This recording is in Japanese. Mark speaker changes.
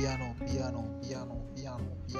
Speaker 1: ピアノ、ピアノ、ピアノ、ピアノ、ピアノ。